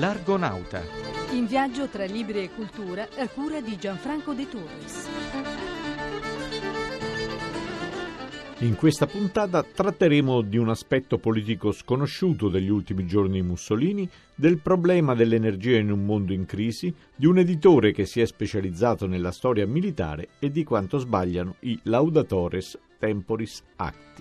L'Argonauta. In viaggio tra libri e cultura a cura di Gianfranco De Torres. In questa puntata tratteremo di un aspetto politico sconosciuto degli ultimi giorni di Mussolini, del problema dell'energia in un mondo in crisi, di un editore che si è specializzato nella storia militare e di quanto sbagliano i laudatores temporis acti.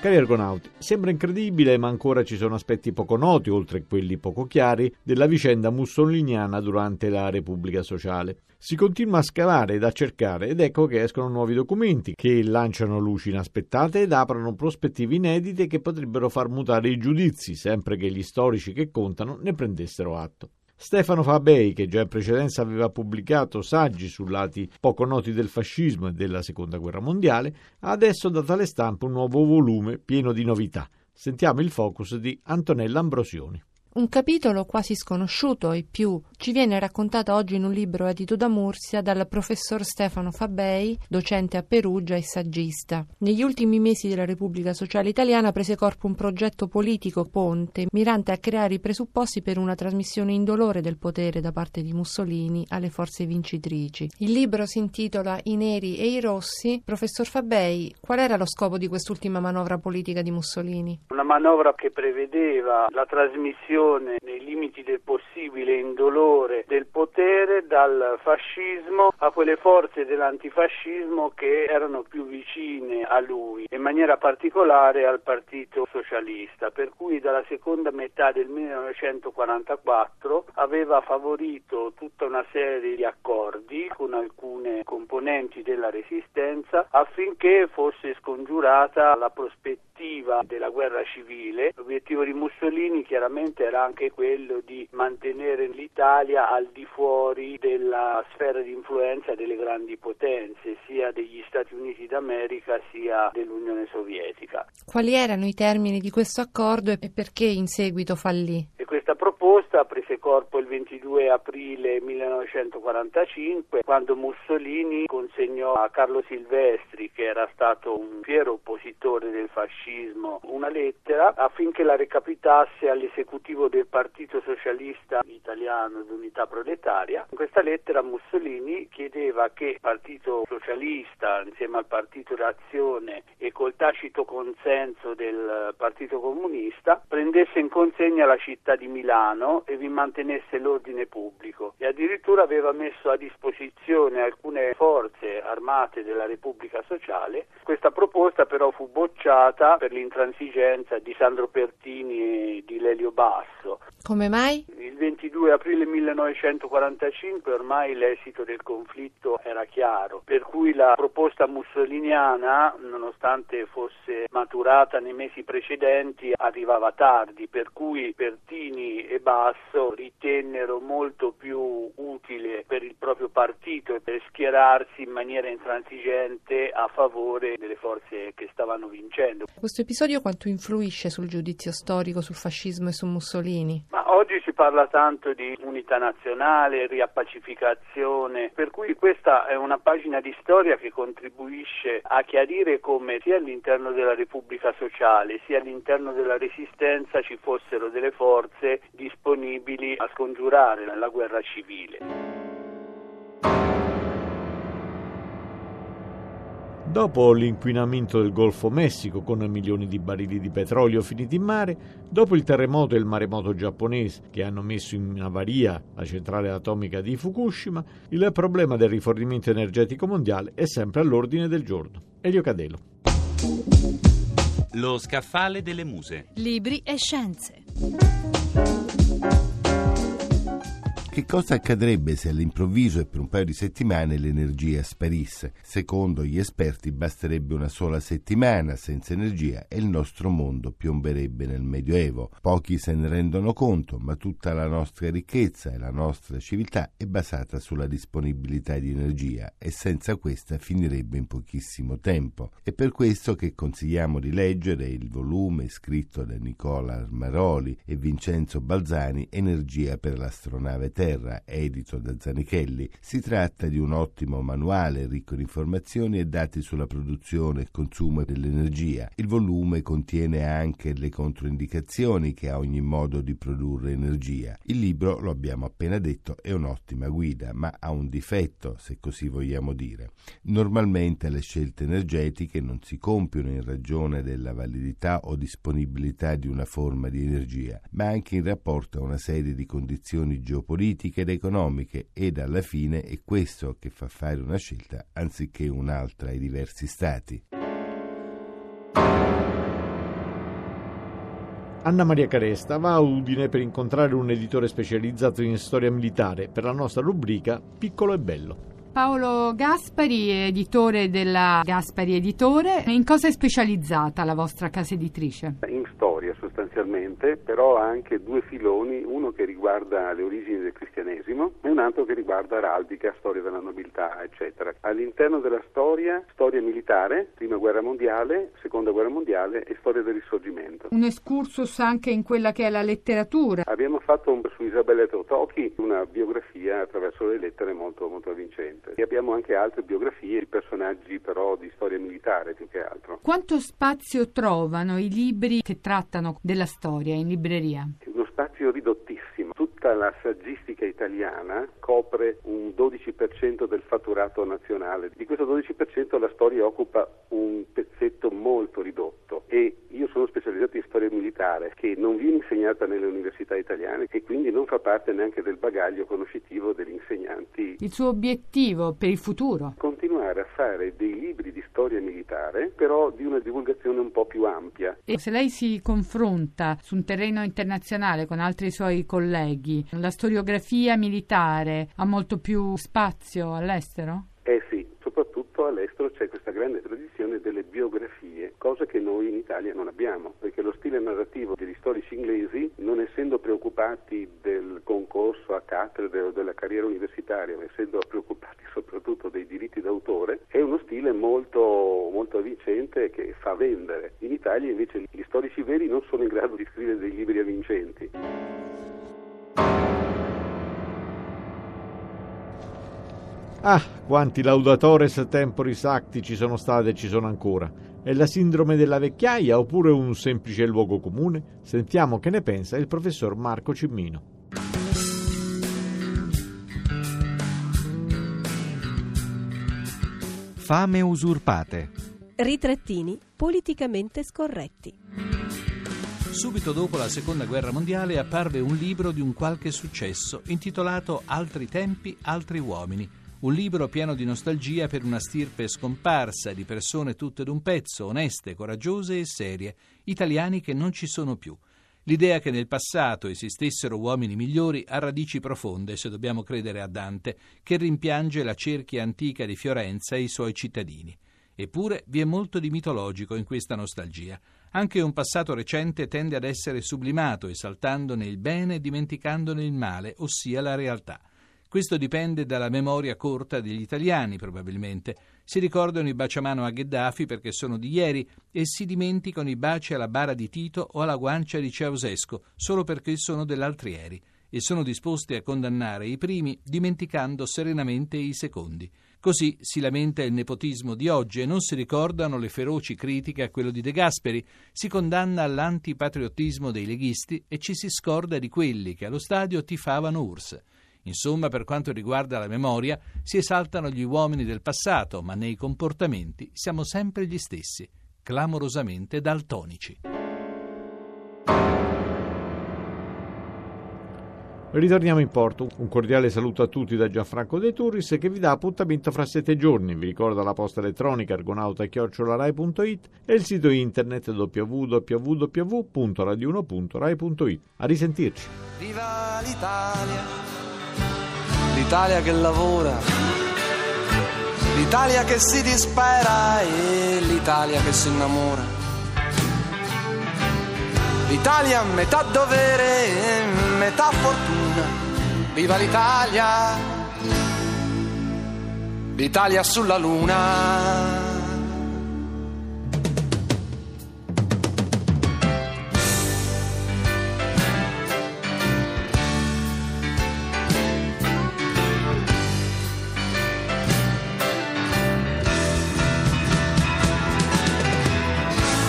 Cari argonauti, sembra incredibile, ma ancora ci sono aspetti poco noti, oltre a quelli poco chiari, della vicenda mussoliniana durante la Repubblica Sociale. Si continua a scavare ed a cercare ed ecco che escono nuovi documenti che lanciano luci inaspettate ed aprono prospettive inedite che potrebbero far mutare i giudizi, sempre che gli storici che contano ne prendessero atto. Stefano Fabei, che già in precedenza aveva pubblicato saggi su lati poco noti del fascismo e della Seconda Guerra Mondiale, ha adesso dato alle stampe un nuovo volume pieno di novità. Sentiamo il focus di Antonella Ambrosioni. Un capitolo quasi sconosciuto ai più ci viene raccontato oggi in un libro edito da Mursia dal professor Stefano Fabei, docente a Perugia e saggista. Negli ultimi mesi della Repubblica Sociale Italiana prese corpo un progetto politico ponte mirante a creare i presupposti per una trasmissione indolore del potere da parte di Mussolini alle forze vincitrici. Il libro si intitola I neri e i rossi. Professor Fabei, qual era lo scopo di quest'ultima manovra politica di Mussolini? Una manovra che prevedeva la trasmissione nei limiti del possibile indolore del potere dal fascismo a quelle forze dell'antifascismo che erano più vicine a lui, in maniera particolare al Partito Socialista, per cui dalla seconda metà del 1944 aveva favorito tutta una serie di accordi con alcune componenti della resistenza affinché fosse scongiurata la prospettiva della guerra civile. L'obiettivo di Mussolini chiaramente era anche quello di mantenere l'Italia al di fuori della sfera di influenza delle grandi potenze, sia degli Stati Uniti d'America sia dell'Unione Sovietica. Quali erano i termini di questo accordo e perché in seguito fallì? Proposta prese corpo il 22 aprile 1945 quando Mussolini consegnò a Carlo Silvestri, che era stato un fiero oppositore del fascismo, una lettera affinché la recapitasse all'esecutivo del Partito Socialista Italiano d'Unità Proletaria. In questa lettera Mussolini chiedeva che il Partito Socialista, insieme al Partito d'Azione e col tacito consenso del Partito Comunista, prendesse in consegna la città di Milano e vi mantenesse l'ordine pubblico e addirittura aveva messo a disposizione alcune forze armate della Repubblica Sociale. Questa proposta però fu bocciata per l'intransigenza di Sandro Pertini e di Lelio Basso. Come mai? Il 22 aprile 1945 ormai l'esito del conflitto era chiaro, per cui la proposta mussoliniana, nonostante fosse maturata nei mesi precedenti, arrivava tardi, per cui Pertini e Basso ritennero molto più utile per il proprio partito e per schierarsi in maniera intransigente a favore delle forze che stavano vincendo. Questo episodio quanto influisce sul giudizio storico sul fascismo e su Mussolini? Ma oggi si parla tanto di unità nazionale, riappacificazione, per cui questa è una pagina di storia che contribuisce a chiarire come sia all'interno della Repubblica Sociale sia all'interno della Resistenza ci fossero delle forze disponibili a scongiurare la guerra civile. Dopo l'inquinamento del Golfo Messico con milioni di barili di petrolio finiti in mare, dopo il terremoto e il maremoto giapponese che hanno messo in avaria la centrale atomica di Fukushima, il problema del rifornimento energetico mondiale è sempre all'ordine del giorno. Elio Cadelo. Lo scaffale delle muse. Libri e scienze. Che cosa accadrebbe se all'improvviso e per un paio di settimane l'energia sparisse? Secondo gli esperti basterebbe una sola settimana senza energia e il nostro mondo piomberebbe nel Medioevo. Pochi se ne rendono conto, ma tutta la nostra ricchezza e la nostra civiltà è basata sulla disponibilità di energia e senza questa finirebbe in pochissimo tempo. È per questo che consigliamo di leggere il volume scritto da Nicola Armaroli e Vincenzo Balzani Energia per l'astronave Terra Terra, edito da Zanichelli. Si tratta di un ottimo manuale ricco di informazioni e dati sulla produzione e consumo dell'energia. Il volume contiene anche le controindicazioni che ha ogni modo di produrre energia. Il libro, lo abbiamo appena detto, è un'ottima guida, ma ha un difetto, se così vogliamo dire. Normalmente le scelte energetiche non si compiono in ragione della validità o disponibilità di una forma di energia, ma anche in rapporto a una serie di condizioni geopolitiche ed economiche ed alla fine è questo che fa fare una scelta anziché un'altra ai diversi stati. Anna Maria Caresta va a Udine per incontrare un editore specializzato in storia militare per la nostra rubrica Piccolo e Bello. Paolo Gaspari, editore della Gaspari Editore. In cosa è specializzata la vostra casa editrice? In storia sostanzialmente, però ha anche due filoni, uno che riguarda le origini del cristianesimo e un altro che riguarda araldica, storia della nobiltà, eccetera. All'interno della storia, storia militare, prima guerra mondiale, seconda guerra mondiale e storia del risorgimento. Un excursus anche in quella che è la letteratura. Abbiamo fatto su Isabella Teotocchi una biografia attraverso le lettere molto, molto avvincente. E abbiamo anche altre biografie di personaggi però di storia militare più che altro. Quanto spazio trovano i libri che trattano della storia in libreria? Uno spazio ridottissimo. Tutta la saggistica italiana copre un 12% del fatturato nazionale. Di questo 12% la storia occupa un pezzetto molto ridotto e io sono specializzato in storia militare che non viene insegnata nelle università italiane e quindi non fa parte neanche del bagaglio conoscitivo degli insegnanti. Il suo obiettivo per il futuro? Continuare a fare dei libri di storia militare, però di una divulgazione un po' più ampia. E se lei si confronta su un terreno internazionale con altri suoi colleghi, la storiografia militare ha molto più spazio all'estero? Eh sì, soprattutto all'estero c'è questa grande tradizione delle biografie, cosa che noi in Italia non abbiamo, perché lo stile narrativo degli storici inglesi, non essendo preoccupati del concorso a cattedre o della carriera universitaria, ma essendo preoccupati soprattutto dei diritti d'autore, è uno stile molto, molto avvincente che fa vendere. In Italia invece gli storici veri non sono in grado di scrivere dei libri avvincenti. Ah, quanti laudatores temporis acti ci sono state e ci sono ancora. È la sindrome della vecchiaia oppure un semplice luogo comune? Sentiamo che ne pensa il professor Marco Cimmino. Fame usurpate. Ritrattini politicamente scorretti. Subito dopo la seconda guerra mondiale apparve un libro di un qualche successo intitolato Altri tempi, altri uomini un libro pieno di nostalgia per una stirpe scomparsa di persone tutte d'un pezzo, oneste, coraggiose e serie, italiani che non ci sono più. L'idea che nel passato esistessero uomini migliori ha radici profonde, se dobbiamo credere a Dante, che rimpiange la cerchia antica di Fiorenza e i suoi cittadini. Eppure vi è molto di mitologico in questa nostalgia. Anche un passato recente tende ad essere sublimato, esaltandone il bene e dimenticandone il male, ossia la realtà. Questo dipende dalla memoria corta degli italiani, probabilmente. Si ricordano i baciamano a Gheddafi perché sono di ieri e si dimenticano i baci alla bara di Tito o alla guancia di Ceausescu solo perché sono dell'altri ieri e sono disposti a condannare i primi dimenticando serenamente i secondi. Così si lamenta il nepotismo di oggi e non si ricordano le feroci critiche a quello di De Gasperi, si condanna all'antipatriottismo dei leghisti e ci si scorda di quelli che allo stadio tifavano URSS. Insomma, per quanto riguarda la memoria, si esaltano gli uomini del passato, ma nei comportamenti siamo sempre gli stessi, clamorosamente daltonici. Ritorniamo in porto. Un cordiale saluto a tutti da Gianfranco De Turris che vi dà appuntamento fra sette giorni. Vi ricorda la posta elettronica argonauta.rai.it e il sito internet www.radio1.rai.it. A risentirci. Viva l'Italia! l'Italia che lavora, l'Italia che si dispera e l'Italia che si innamora. L'Italia metà dovere e metà fortuna. Viva l'Italia! L'Italia sulla luna.